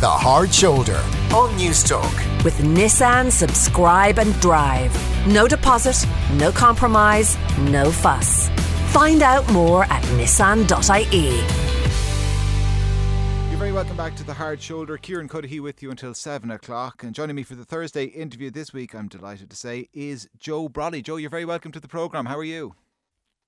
The Hard Shoulder on Newstalk. With Nissan Subscribe and Drive. No deposit, no compromise, no fuss. Find out more at nissan.ie. You're very welcome back to the Hard Shoulder. Kieran Cuddihy with you until seven o'clock, and joining me for the Thursday interview this week, I'm delighted to say, is Joe Brolly. Joe, you're very welcome to the program. How are you?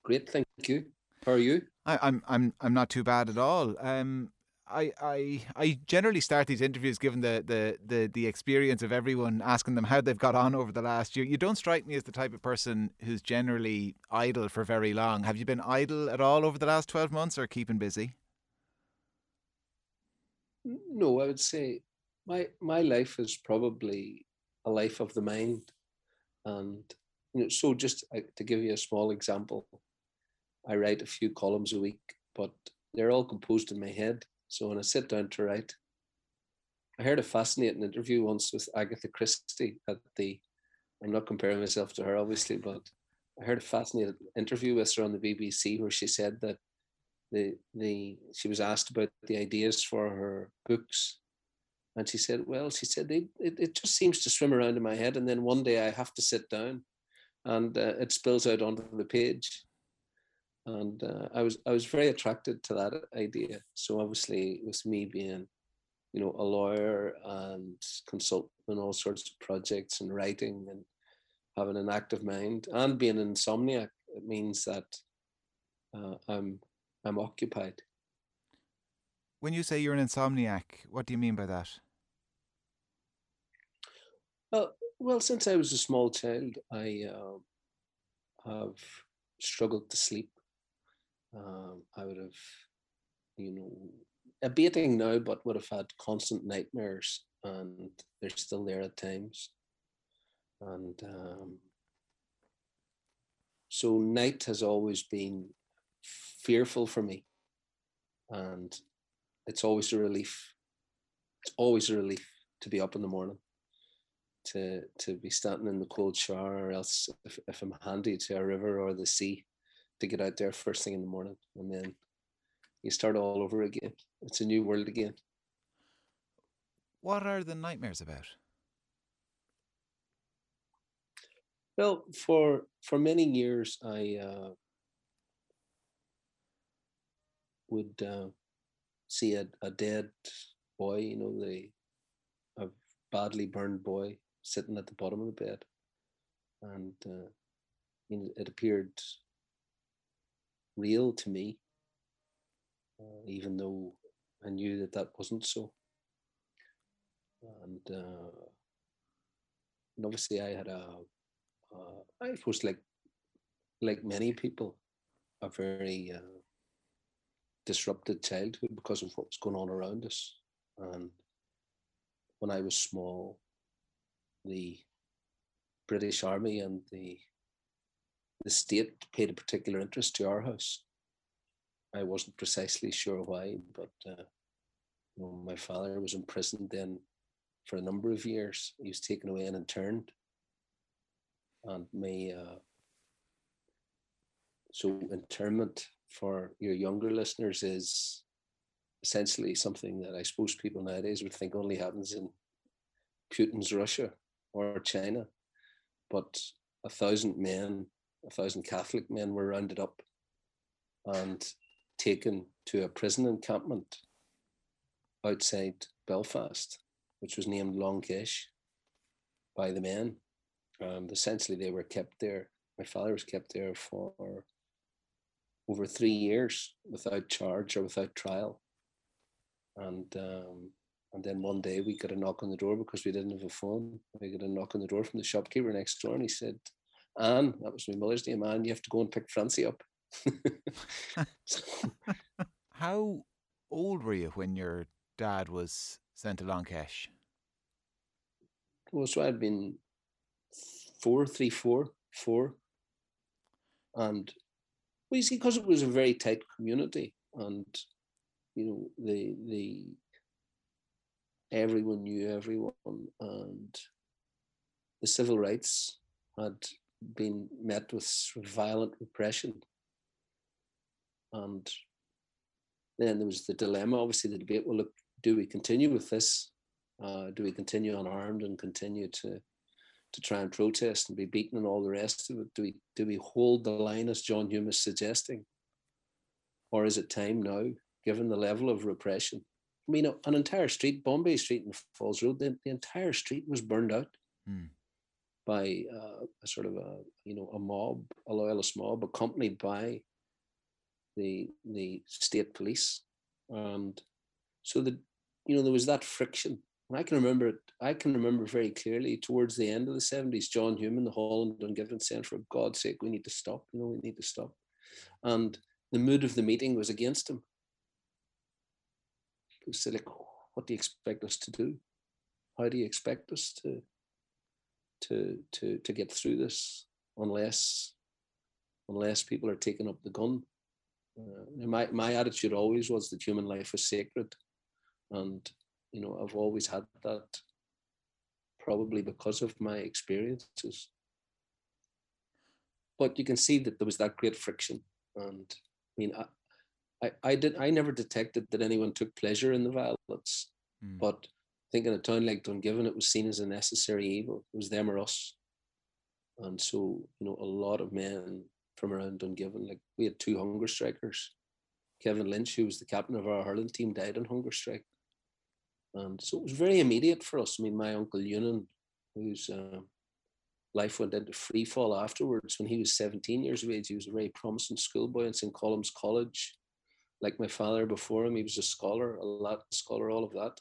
Great, thank you. How are you? I, I'm I'm I'm not too bad at all. Um, I, I I generally start these interviews given the, the, the, the experience of everyone asking them how they've got on over the last year. You don't strike me as the type of person who's generally idle for very long. Have you been idle at all over the last twelve months or keeping busy? No, I would say my my life is probably a life of the mind, and you know. So just uh, to give you a small example, I write a few columns a week, but they're all composed in my head. So when I sit down to write, I heard a fascinating interview once with Agatha Christie at the. I'm not comparing myself to her, obviously, but I heard a fascinating interview with her on the BBC where she said that the the she was asked about the ideas for her books, and she said, "Well, she said they, it it just seems to swim around in my head, and then one day I have to sit down, and uh, it spills out onto the page." And uh, I was I was very attracted to that idea. So obviously, with me being, you know, a lawyer and consulting on all sorts of projects and writing and having an active mind and being an insomniac, it means that uh, I'm I'm occupied. When you say you're an insomniac, what do you mean by that? Well, well, since I was a small child, I uh, have struggled to sleep um, I would have, you know, abating now, but would have had constant nightmares, and they're still there at times. And um, so night has always been fearful for me, and it's always a relief. It's always a relief to be up in the morning, to to be standing in the cold shower, or else if, if I'm handy to a river or the sea, to get out there first thing in the morning and then you start all over again. It's a new world again. What are the nightmares about? Well, for for many years, I uh, would uh, see a, a dead boy, you know, the a badly burned boy sitting at the bottom of the bed, and uh, it appeared real to me, uh, even though I knew that that wasn't so. And, uh, and obviously, I had a, uh, I suppose, like like many people, a very uh, disrupted childhood because of what was going on around us. And when I was small, the British Army and the the state paid a particular interest to our house. I wasn't precisely sure why, but uh, you know, my father was imprisoned then for a number of years. He was taken away and interned. And my uh, so internment for your younger listeners is essentially something that I suppose people nowadays would think only happens in Putin's Russia or China. But a thousand men a thousand Catholic men were rounded up and taken to a prison encampment outside Belfast, which was named Long Kesh by the men. And essentially, they were kept there. My father was kept there for over three years without charge or without trial. And um, and then one day we got a knock on the door because we didn't have a phone. We got a knock on the door from the shopkeeper next door, and he said, Anne, that was my mother's name, Anne, you have to go and pick Francie up. How old were you when your dad was sent to Long Kesh? Well, so I'd been four, three, four, four. And well, you see, because it was a very tight community and you know, the the everyone knew everyone and the civil rights had been met with violent repression. And then there was the dilemma, obviously, the debate well, look, do we continue with this? Uh, do we continue unarmed and continue to to try and protest and be beaten and all the rest of it? Do we do we hold the line as John Hume is suggesting, or is it time now, given the level of repression? I mean, an entire street, Bombay Street and Falls Road, the, the entire street was burned out mm. By uh, a sort of a you know a mob, a loyalist mob, accompanied by the the state police, and so that you know there was that friction. And I can remember it. I can remember very clearly towards the end of the seventies, John Hume and the Holland Dungiven saying, "For God's sake, we need to stop. You know, we need to stop." And the mood of the meeting was against him. It was like, "What do you expect us to do? How do you expect us to to to to get through this unless unless people are taking up the gun?" Uh, my my attitude always was that human life is sacred, and you know I've always had that. Probably because of my experiences, but you can see that there was that great friction, and I mean, I, I, I did I never detected that anyone took pleasure in the violence, mm. but think in a town like Dungiven, it was seen as a necessary evil. It was them or us, and so you know a lot of men from around Dungiven. Like we had two hunger strikers. Kevin Lynch, who was the captain of our hurling team, died on hunger strike. And so it was very immediate for us. I mean, my uncle Ewan, whose uh, life went into free fall afterwards, when he was 17 years of age, he was a very promising schoolboy in St. Columb's College. Like my father before him, he was a scholar, a Latin scholar, all of that.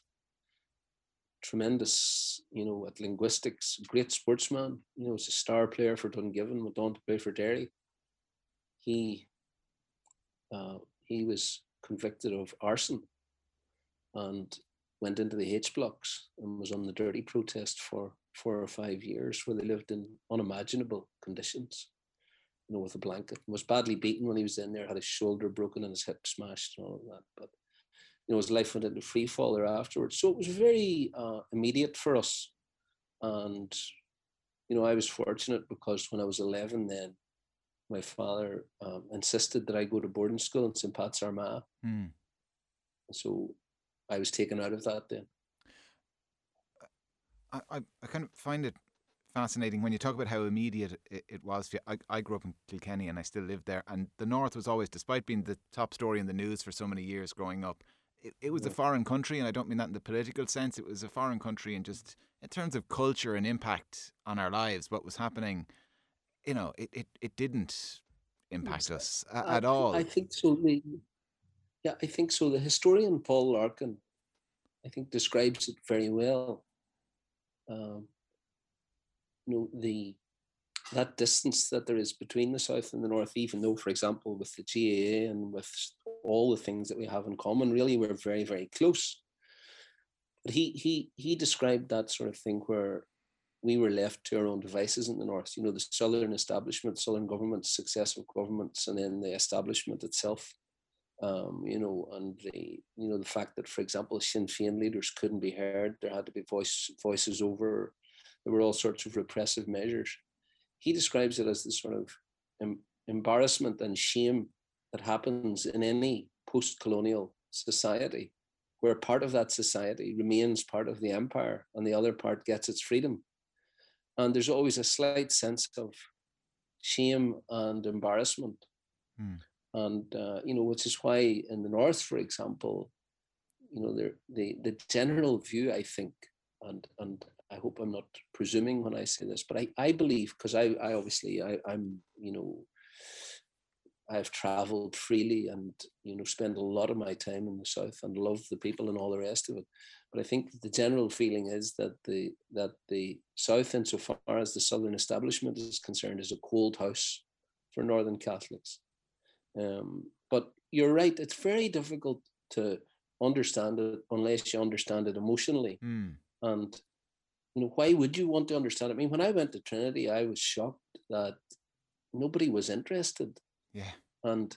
Tremendous, you know, at linguistics, great sportsman. You know, was a star player for Dungiven, went on to play for Derry he uh, he was convicted of arson and went into the H blocks and was on the dirty protest for four or five years where they lived in unimaginable conditions, you know, with a blanket. Was badly beaten when he was in there, had his shoulder broken and his hip smashed and all of that. But you know, his life went into free fall there afterwards. So it was very uh, immediate for us. And, you know, I was fortunate because when I was 11 then, my father um, insisted that I go to boarding school in St. Pat's Armagh. Mm. So I was taken out of that then. I, I, I kind of find it fascinating when you talk about how immediate it, it was. I, I grew up in Kilkenny and I still live there. And the North was always, despite being the top story in the news for so many years growing up, it, it was yeah. a foreign country. And I don't mean that in the political sense. It was a foreign country and just in terms of culture and impact on our lives, what was happening you know, it, it, it didn't impact us at all. I think so. The, yeah, I think so. The historian Paul Larkin, I think, describes it very well. Um, you know, the that distance that there is between the south and the north, even though, for example, with the GAA and with all the things that we have in common, really we're very, very close. But he he he described that sort of thing where we were left to our own devices in the north. You know, the southern establishment, southern governments, successive governments, and then the establishment itself. Um, you know, and the you know the fact that, for example, Sinn Féin leaders couldn't be heard. There had to be voice voices over. There were all sorts of repressive measures. He describes it as the sort of em- embarrassment and shame that happens in any post-colonial society, where part of that society remains part of the empire and the other part gets its freedom and there's always a slight sense of shame and embarrassment mm. and uh, you know which is why in the north for example you know the the the general view i think and and i hope i'm not presuming when i say this but i i believe because i i obviously i i'm you know I've traveled freely and you know spend a lot of my time in the south and love the people and all the rest of it. But I think the general feeling is that the that the south, insofar as the southern establishment is concerned, is a cold house for northern Catholics. Um, but you're right; it's very difficult to understand it unless you understand it emotionally. Mm. And you know, why would you want to understand it? I mean, when I went to Trinity, I was shocked that nobody was interested. Yeah. And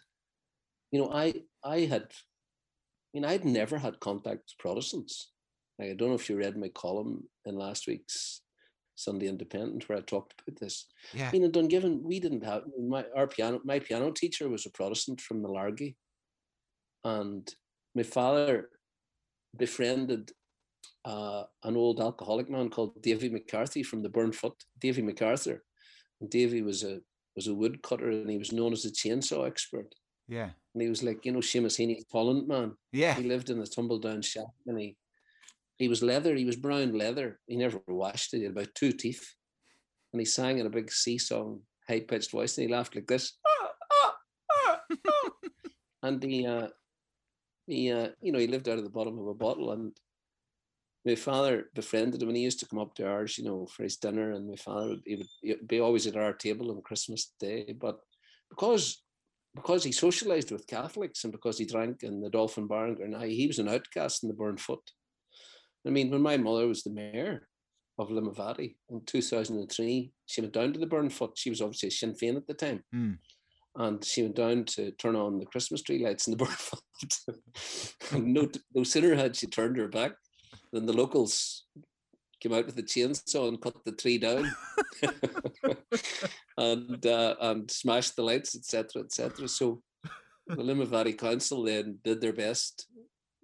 you know, I I had, I mean, I'd never had contact with Protestants. I don't know if you read my column in last week's Sunday Independent where I talked about this. Yeah. I mean, in Dungiven, we didn't have my our piano. My piano teacher was a Protestant from the Largy, and my father befriended uh, an old alcoholic man called Davy McCarthy from the Burnfoot, Davy MacArthur. And Davy was a was a woodcutter and he was known as a chainsaw expert. Yeah. And he was like, you know, Seamus Heaney's Tollund man. Yeah. He lived in a tumble down shack and he he was leather, he was brown leather. He never washed it. He had about two teeth. And he sang in a big sea song, high pitched voice, and he laughed like this. and he uh he uh, you know, he lived out of the bottom of a bottle and my father befriended him and he used to come up to ours, you know, for his dinner. And my father would, he would be always at our table on Christmas Day. But because because he socialized with Catholics and because he drank in the Dolphin Bar and he was an outcast in the Burnfoot. I mean, when my mother was the mayor of Limavady in 2003, she went down to the Burnfoot. She was obviously a Sinn Féin at the time. Mm. And she went down to turn on the Christmas tree lights in the Burnfoot. no, no sooner had she turned her back than the locals came out with a chainsaw and cut the tree down and uh, and smashed the lights, etc., etc. So the Limavady Council then did their best.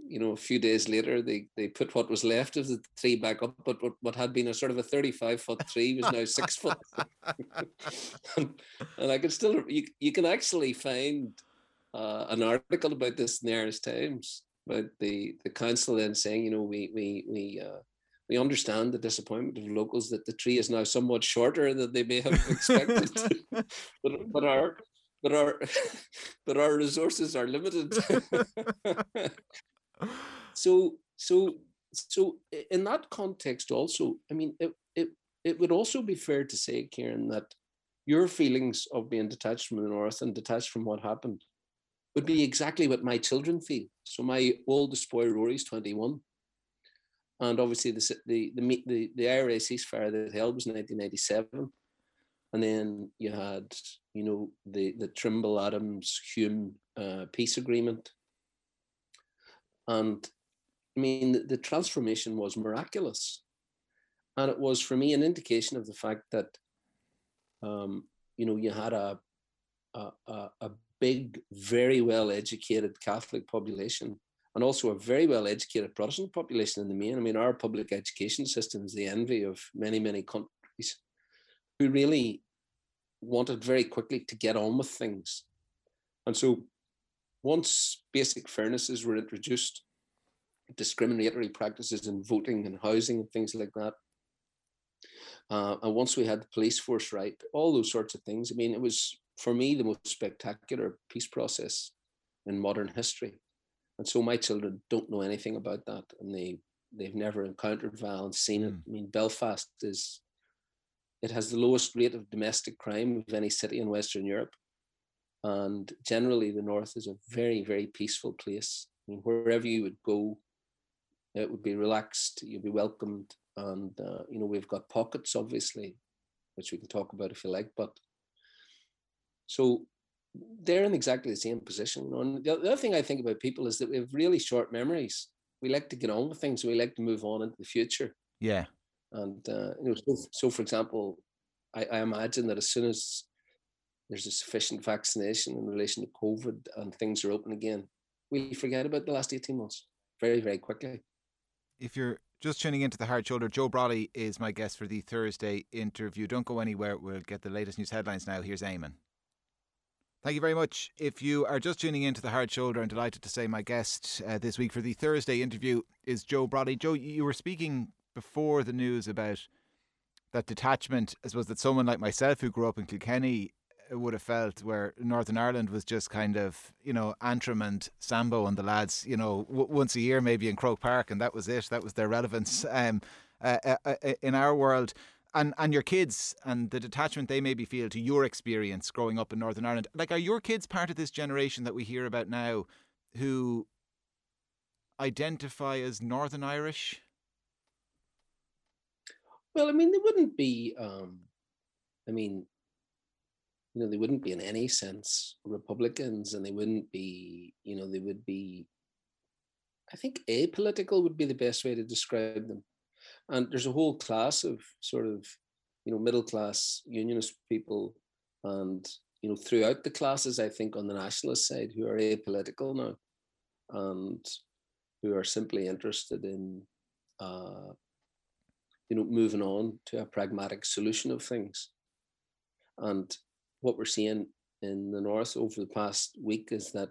You know, a few days later, they they put what was left of the tree back up, but what, what had been a sort of a thirty-five foot tree was now six foot. and, and I can still you you can actually find uh, an article about this in the Irish Times about the the council then saying, you know, we we we uh, we understand the disappointment of locals that the tree is now somewhat shorter than they may have expected, but but our but our but our resources are limited. so so so in that context also, I mean, it it it would also be fair to say, Kieran, that your feelings of being detached from the north and detached from what happened would be exactly what my children feel. So my oldest boy Rory's 21 and obviously the the the the, the IRA ceasefire that held was 1997, and then you had you know the the Trimble Adams Hume uh, peace agreement, and I mean the, the transformation was miraculous, and it was for me an indication of the fact that um, you know you had a a, a big, very well educated Catholic population and also a very well educated Protestant population in the main. I mean, our public education system is the envy of many, many countries who really wanted very quickly to get on with things. And so once basic fairnesses were introduced, discriminatory practices in voting and housing and things like that. Uh, and once we had the police force right, all those sorts of things. I mean, it was for me the most spectacular peace process in modern history. And so my children don't know anything about that, and they they've never encountered violence, seen it. Mm. I mean, Belfast is it has the lowest rate of domestic crime of any city in Western Europe, and generally the north is a very very peaceful place. I mean, wherever you would go, it would be relaxed. You'd be welcomed, and uh, you know we've got pockets, obviously, which we can talk about if you like. But so they're in exactly the same position. And the other thing I think about people is that we have really short memories. We like to get on with things. We like to move on into the future. Yeah. And uh, you know, so, so for example, I, I imagine that as soon as there's a sufficient vaccination in relation to COVID and things are open again, we forget about the last 18 months very, very quickly. If you're just tuning into the hard shoulder, Joe Brolly is my guest for the Thursday interview. Don't go anywhere. We'll get the latest news headlines now. Here's Eamon. Thank you very much. If you are just tuning in to the Hard Shoulder, I'm delighted to say my guest uh, this week for the Thursday interview is Joe Brolly. Joe, you were speaking before the news about that detachment. I suppose that someone like myself who grew up in Kilkenny uh, would have felt where Northern Ireland was just kind of, you know, Antrim and Sambo and the lads, you know, w- once a year maybe in Croke Park, and that was it. That was their relevance. Um, uh, uh, uh in our world, and and your kids and the detachment they maybe feel to your experience growing up in Northern Ireland. Like, are your kids part of this generation that we hear about now, who identify as Northern Irish? Well, I mean, they wouldn't be. Um, I mean, you know, they wouldn't be in any sense Republicans, and they wouldn't be. You know, they would be. I think apolitical would be the best way to describe them and there's a whole class of sort of you know middle class unionist people and you know throughout the classes i think on the nationalist side who are apolitical now and who are simply interested in, uh, you know, moving on to a pragmatic solution of things. And what we're seeing in the north over the past week is that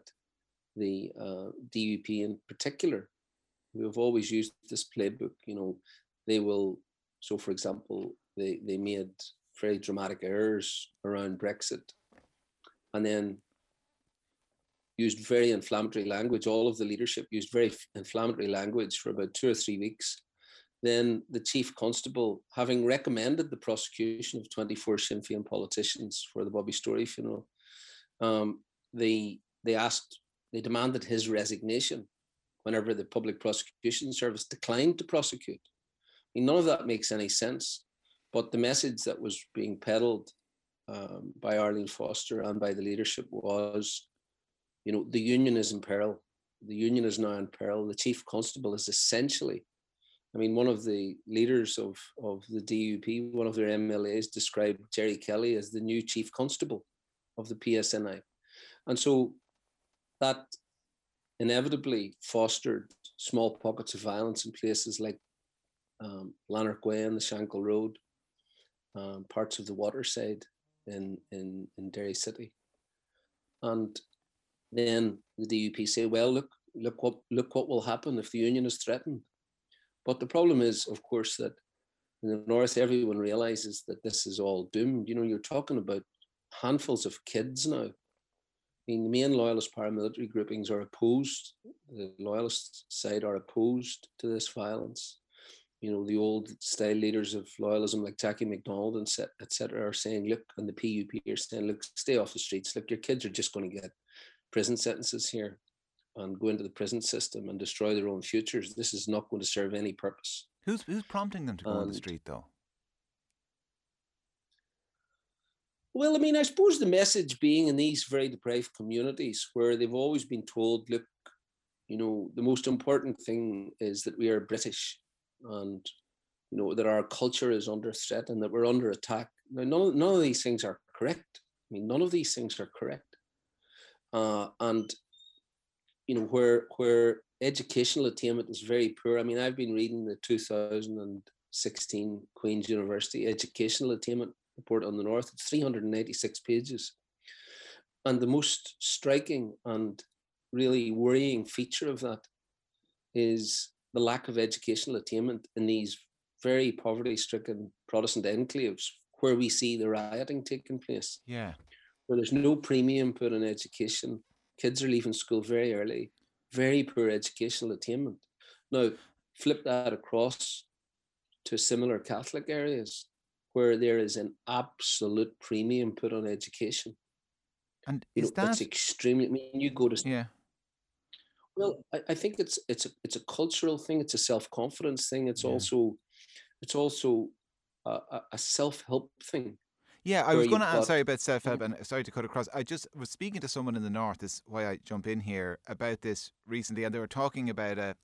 the uh, DUP in particular, who have always used this playbook, you know, they will. So, for example, they they made very dramatic errors around Brexit, and then used very inflammatory language. All of the leadership used very inflammatory language for about two or three weeks. Then the chief constable, having recommended the prosecution of 24 Sinn Féin politicians for the Bobby Storey funeral, um, they they asked, they demanded his resignation whenever the public prosecution service declined to prosecute. None of that makes any sense. But the message that was being peddled um, by Arlene Foster and by the leadership was, you know, the union is in peril. The union is now in peril. The chief constable is essentially, I mean, one of the leaders of, of the DUP, one of their MLAs described Gerry Kelly as the new chief constable of the PSNI. And so that inevitably fostered small pockets of violence in places like um, Lanark Way and the Shankill Road, um, parts of the waterside in, in, in Derry City. And then the DUP say, well, look, look what look what will happen if the union is threatened. But the problem is, of course, that in the north, everyone realizes that this is all doomed. You know, you're talking about handfuls of kids now. I mean, the main loyalist paramilitary groupings are opposed. The loyalist side are opposed to this violence you know, the old style leaders of loyalism like Jackie McDonald and etc. are saying, look, and the PUP are saying, look, stay off the streets. Look, your kids are just going to get prison sentences here and go into the prison system and destroy their own futures. This is not going to serve any purpose. Who's who's prompting them to go and, on the street though? Well, I mean, I suppose the message being in these very deprived communities where they've always been told, look, you know, the most important thing is that we are British and you know that our culture is under threat and that we're under attack. Now, none of, none of these things are correct. I mean, none of these things are correct. Uh, and you know where where educational attainment is very poor. I mean, I've been reading the 2016 Queen's University educational attainment report on the North. It's 396 pages, and the most striking and really worrying feature of that is the lack of educational attainment in these very poverty stricken Protestant enclaves where we see the rioting taking place. Yeah. Where there's no premium put on education. Kids are leaving school very early, very poor educational attainment. Now, flip that across to similar Catholic areas where there is an absolute premium put on education. And is you know, that it's extremely? I mean, you go to yeah. Well, I, I think it's it's a it's a cultural thing. It's a self confidence thing. It's yeah. also it's also a, a self help thing. Yeah, I was going to ask. Sorry about self help, mm-hmm. and sorry to cut across. I just was speaking to someone in the north. Is why I jump in here about this recently, and they were talking about a,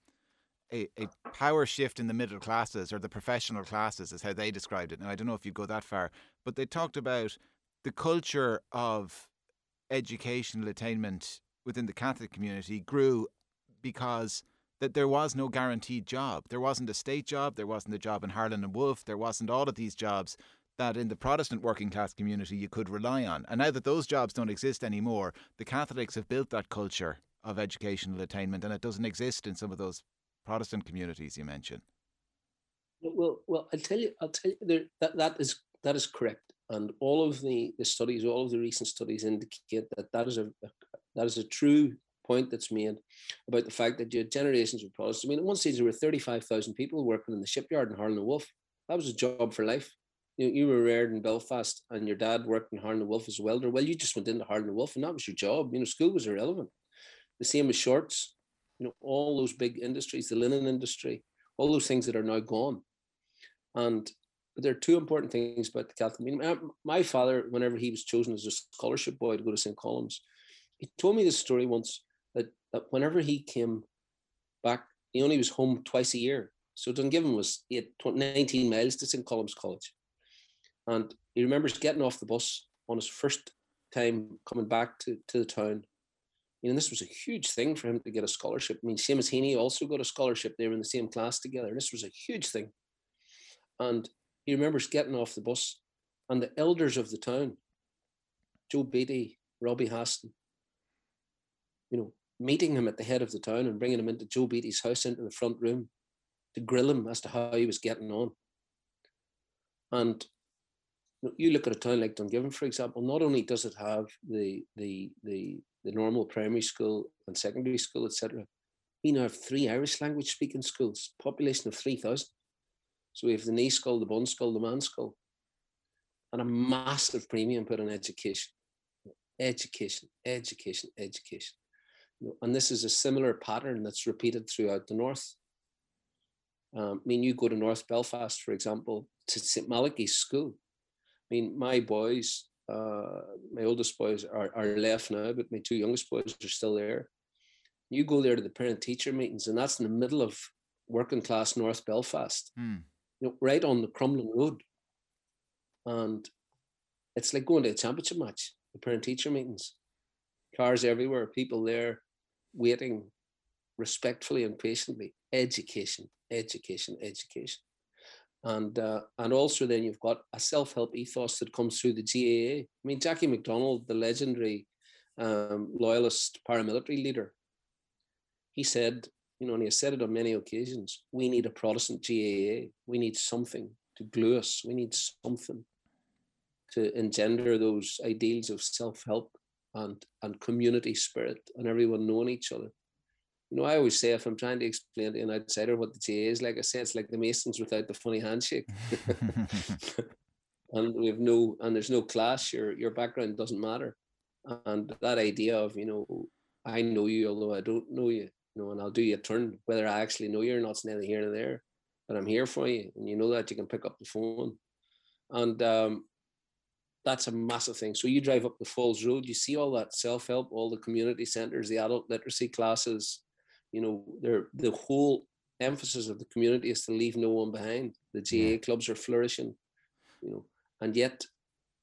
a a power shift in the middle classes or the professional classes, is how they described it. Now I don't know if you go that far, but they talked about the culture of educational attainment within the Catholic community grew because that there was no guaranteed job. There wasn't a state job, there wasn't a job in Harland and Wolff, there wasn't all of these jobs that in the Protestant working class community you could rely on. And now that those jobs don't exist anymore, the Catholics have built that culture of educational attainment and it doesn't exist in some of those Protestant communities you mentioned. Well, well, I'll tell you, I'll tell you there, that that is that is correct, and all of the, the studies, all of the recent studies indicate that that is a that is a true point that's made about the fact that you had generations of Protestants. I mean, at one stage there were 35,000 people working in the shipyard in Harland and Wolff. That was a job for life. You, you were reared in Belfast and your dad worked in Harland and Wolff as a welder. Well, you just went into Harland and Wolff and that was your job. You know, school was irrelevant. The same with Shorts, you know, all those big industries, the linen industry, all those things that are now gone. And but there are two important things about the Catholic. Mean, my father, whenever he was chosen as a scholarship boy to go to St. Columb's, he told me this story once whenever he came back, he only was home twice a year. So Dungiven was eight, 19 miles to St. Columb's College. And he remembers getting off the bus on his first time coming back to, to the town. You know, this was a huge thing for him to get a scholarship. I mean, Seamus Heaney also got a scholarship. They were in the same class together. This was a huge thing. And he remembers getting off the bus and the elders of the town, Joe Beatty, Robbie Haston, you know, meeting him at the head of the town and bringing him into Joe Beattie's house into the front room to grill him as to how he was getting on. And you look at a town like Dungiven, for example, not only does it have the the the, the normal primary school and secondary school, etc., we now have three Irish language speaking schools, population of 3,000. So we have the naíscoil, the bunscoil, the meánscoil, and a massive premium put on education. Education, education, education. And this is a similar pattern that's repeated throughout the North. Um, I mean, you go to North Belfast, for example, to St. Malachy's school. I mean, my boys, uh, my oldest boys are, are left now, but my two youngest boys are still there. You go there to the parent teacher meetings, and that's in the middle of working class North Belfast, mm. you know, right on the Crumlin Road. And it's like going to a championship match, the parent teacher meetings. Cars everywhere, people there waiting respectfully and patiently. Education, education, education. And uh, and also then you've got a self-help ethos that comes through the GAA. I mean, Jackie McDonald, the legendary um, loyalist paramilitary leader, he said, you know, and he has said it on many occasions, we need a Protestant GAA. We need something to glue us. We need something to engender those ideals of self-help and and community spirit and everyone knowing each other. You know, I always say if I'm trying to explain to an outsider what the GAA is, like I say, it's like the Masons without the funny handshake. and we have no and there's no class, your your background doesn't matter. And that idea of, you know, I know you although I don't know you, you know, and I'll do you a turn, whether I actually know you or not, it's neither here nor there. But I'm here for you. And you know that you can pick up the phone. And um, that's a massive thing. So you drive up the Falls Road, you see all that self-help, all the community centers, the adult literacy classes, you know, they're the whole emphasis of the community is to leave no one behind. The GAA clubs are flourishing, you know, and yet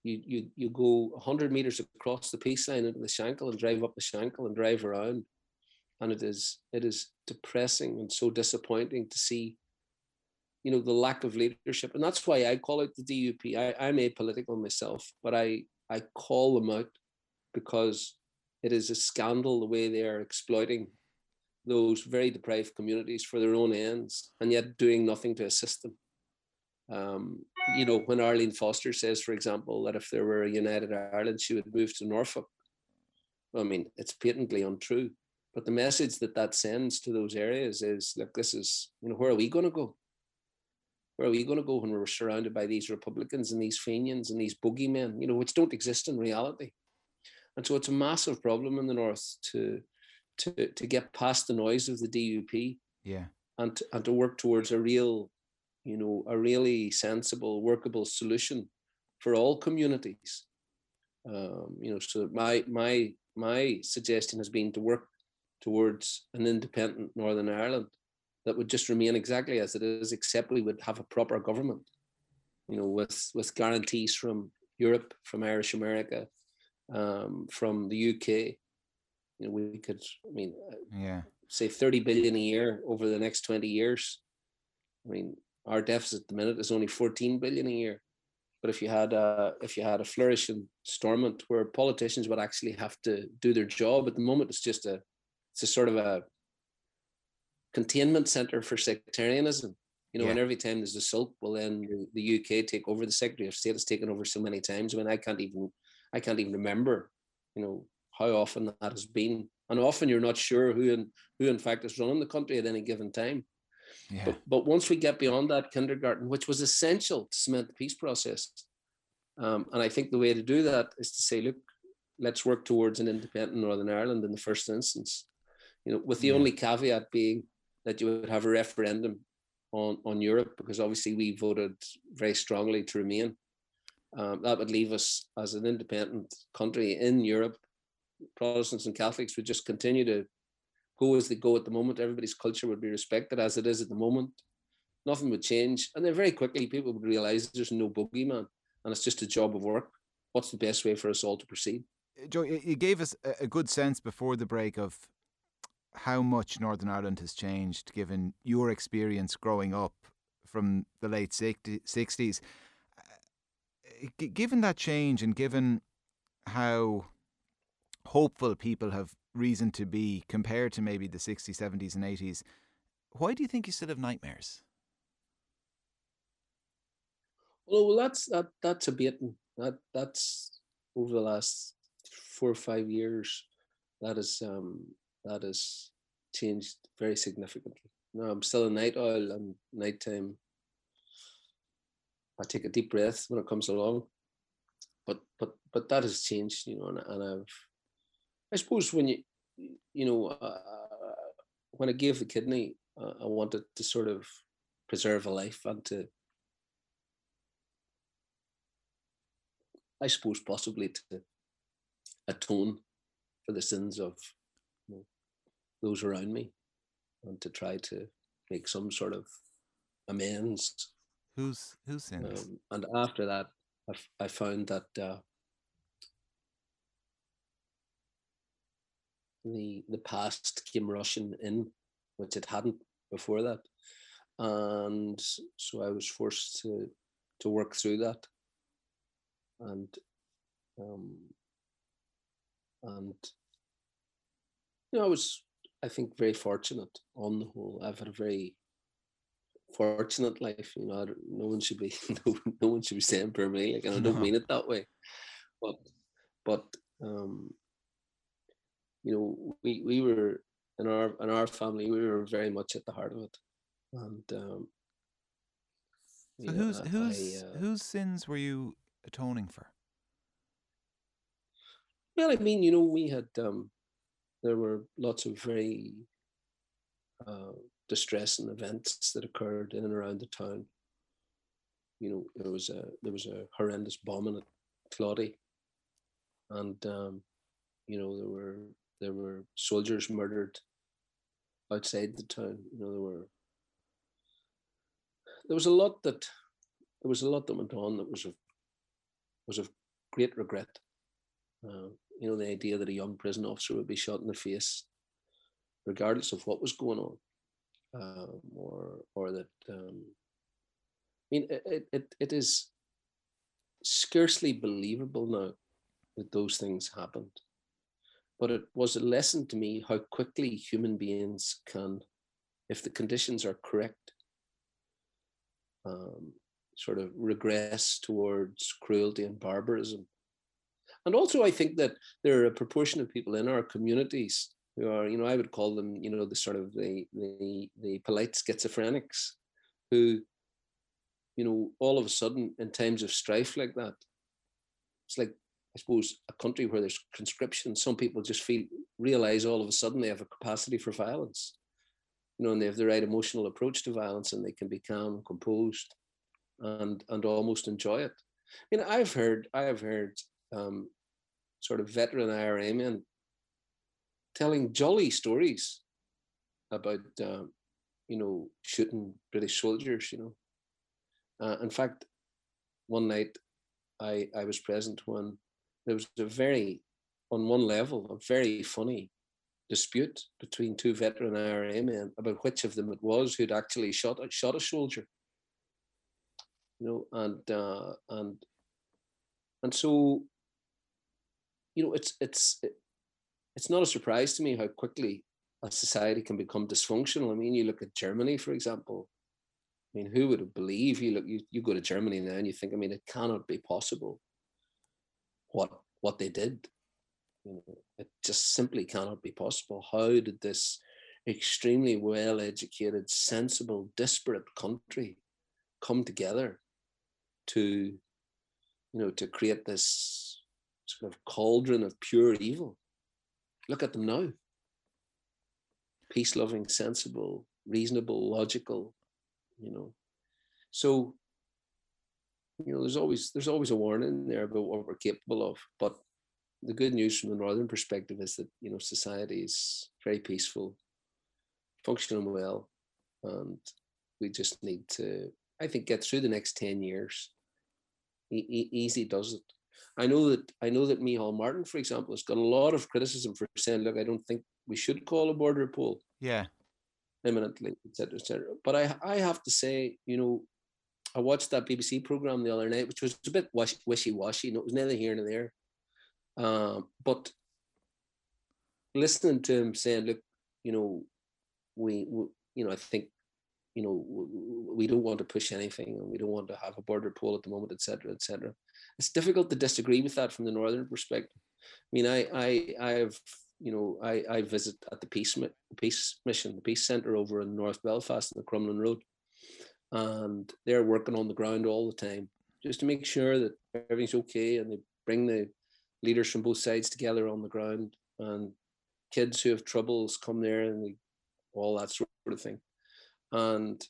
you you you go 100 meters across the peace line into the Shankill and drive up the Shankill and drive around, and it is it is depressing and so disappointing to see you know the lack of leadership. And that's why i call it the dup I, i'm apolitical myself but i i call them out because it is a scandal the way they are exploiting those very deprived communities for their own ends and yet doing nothing to assist them. Um, you know when arlene foster says for example that if there were a united ireland she would move to norfolk. I mean it's patently untrue but the message that that sends to those areas is look this is you know where are we going to go where are we going to go when we're surrounded by these Republicans and these Fenians and these boogeymen, you know, which don't exist in reality? And so it's a massive problem in the North to to to get past the noise of the DUP, yeah, and to, and to work towards a real, you know, a really sensible, workable solution for all communities. Um, you know, so my my my suggestion has been to work towards an independent Northern Ireland that would just remain exactly as it is, except we would have a proper government, you know, with with guarantees from Europe, from Irish America, um, from the UK. You know, we could, I mean, yeah, say 30 billion a year over the next 20 years. I mean, our deficit at the minute is only 14 billion a year. But if you had a if you had a flourishing Stormont where politicians would actually have to do their job, at the moment it's just a it's a sort of a containment center for sectarianism. You know, yeah. and every time there's a sulk, well, then the, the, UK take over. The Secretary of State has taken over so many times. I mean, I can't even, I can't even remember, you know, how often that has been. And often you're not sure who in who in fact is running the country at any given time. Yeah. But but once we get beyond that kindergarten, which was essential to cement the peace process, um, and I think the way to do that is to say, look, let's work towards an independent Northern Ireland in the first instance. You know, with the yeah. only caveat being that you would have a referendum on, on Europe because obviously we voted very strongly to remain. Um, that would leave us as an independent country in Europe. Protestants and Catholics would just continue to go as they go at the moment. Everybody's culture would be respected as it is at the moment. Nothing would change. And then very quickly people would realize there's no boogeyman and it's just a job of work. What's the best way for us all to proceed? Joe, you gave us a good sense before the break of how much Northern Ireland has changed given your experience growing up from the late 60s. Uh, given that change and given how hopeful people have reason to be compared to maybe the 60s, 70s, and 80s, why do you think you still have nightmares? Well, that's that that's a bit that that's over the last four or five years. That is um that has changed very significantly. No, I'm still a night owl and nighttime. I take a deep breath when it comes along, but but but that has changed, you know, and, and I've I suppose when you you know uh, when I gave the kidney, uh, I wanted to sort of preserve a life and to I suppose possibly to atone for the sins of those around me and to try to make some sort of amends. Who's who's sins? Um, and after that, I, I found that uh, the the past came rushing in, which it hadn't before that, and so I was forced to to work through that, and um, and you know I was I think very fortunate on the whole. I've had a very fortunate life. You know, no one should be no, no one should be saying per me. Like, and I don't mean it that way, but but um, you know, we we were in our in our family, we were very much at the heart of it, and um, so whose whose uh, whose sins were you atoning for? Well, I mean, you know, we had um, there were lots of very uh, distressing events that occurred in and around the town. You know, there was a there was a horrendous bombing at Claudy, and um, you know there were there were soldiers murdered outside the town. You know, there were there was a lot that there was a lot that went on that was of was of great regret. Uh, you know, the idea that a young prison officer would be shot in the face, regardless of what was going on, um, or or that um, I mean, it, it it is scarcely believable now that those things happened but it was a lesson to me how quickly human beings can, if the conditions are correct, um, sort of regress towards cruelty and barbarism. And also, I think that there are a proportion of people in our communities who are, you know, I would call them, you know, the sort of the the the polite schizophrenics, who, you know, all of a sudden in times of strife like that, it's like I suppose, a country where there's conscription, some people just feel realize all of a sudden they have a capacity for violence, you know, and they have the right emotional approach to violence, and they can be calm, composed, and and almost enjoy it. I mean, I've heard, I have heard, um, sort of veteran IRA men telling jolly stories about, um, you know, shooting British soldiers. You know, uh, in fact, one night I I was present when there was a very, on one level, a very funny dispute between two veteran IRA men about which of them it was who'd actually shot shot a soldier. You know, and uh, and and so, you know, it's it's it's not a surprise to me how quickly a society can become dysfunctional. I mean, you look at Germany, for example. I mean, who would have believed you look you, you go to Germany now and you think, I mean, it cannot be possible what what they did. You know, it just simply cannot be possible. How did this extremely well educated, sensible, disparate country come together to, you know, to create this sort of cauldron of pure evil? Look at them now. Peace loving, sensible, reasonable, logical, you know. So you know, there's always there's always a warning there about what we're capable of. But the good news from the northern perspective is that you know society is very peaceful, functioning well, and we just need to, I think, get through the next ten years. E- easy does it. I know that I know that Micheál Martin, for example, has got a lot of criticism for saying, "Look, I don't think we should call a border poll." Yeah. Imminently, etc., etc. But I, I have to say, you know, I watched that BBC program the other night, which was a bit wishy washy. No, it was neither here nor there. Um, but listening to him saying, "Look, you know, we, we you know, I think you know, we don't want to push anything and we don't want to have a border poll at the moment, etc., etc. It's difficult to disagree with that from the northern perspective. I mean, I, I, I have, you know, I, I visit at the peace, peace mission, the peace center over in North Belfast on the Crumlin Road, and they're working on the ground all the time just to make sure that everything's okay, and they bring the leaders from both sides together on the ground, and kids who have troubles come there and they, all that sort of thing and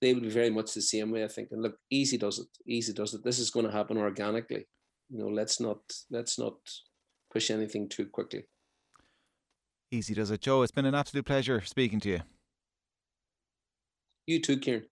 they would be very much the same way. I think, and look, easy does it. Easy does it. This is going to happen organically. You know, let's not let's not push anything too quickly. Easy does it, Joe. It's been an absolute pleasure speaking to you. You too, Kieran.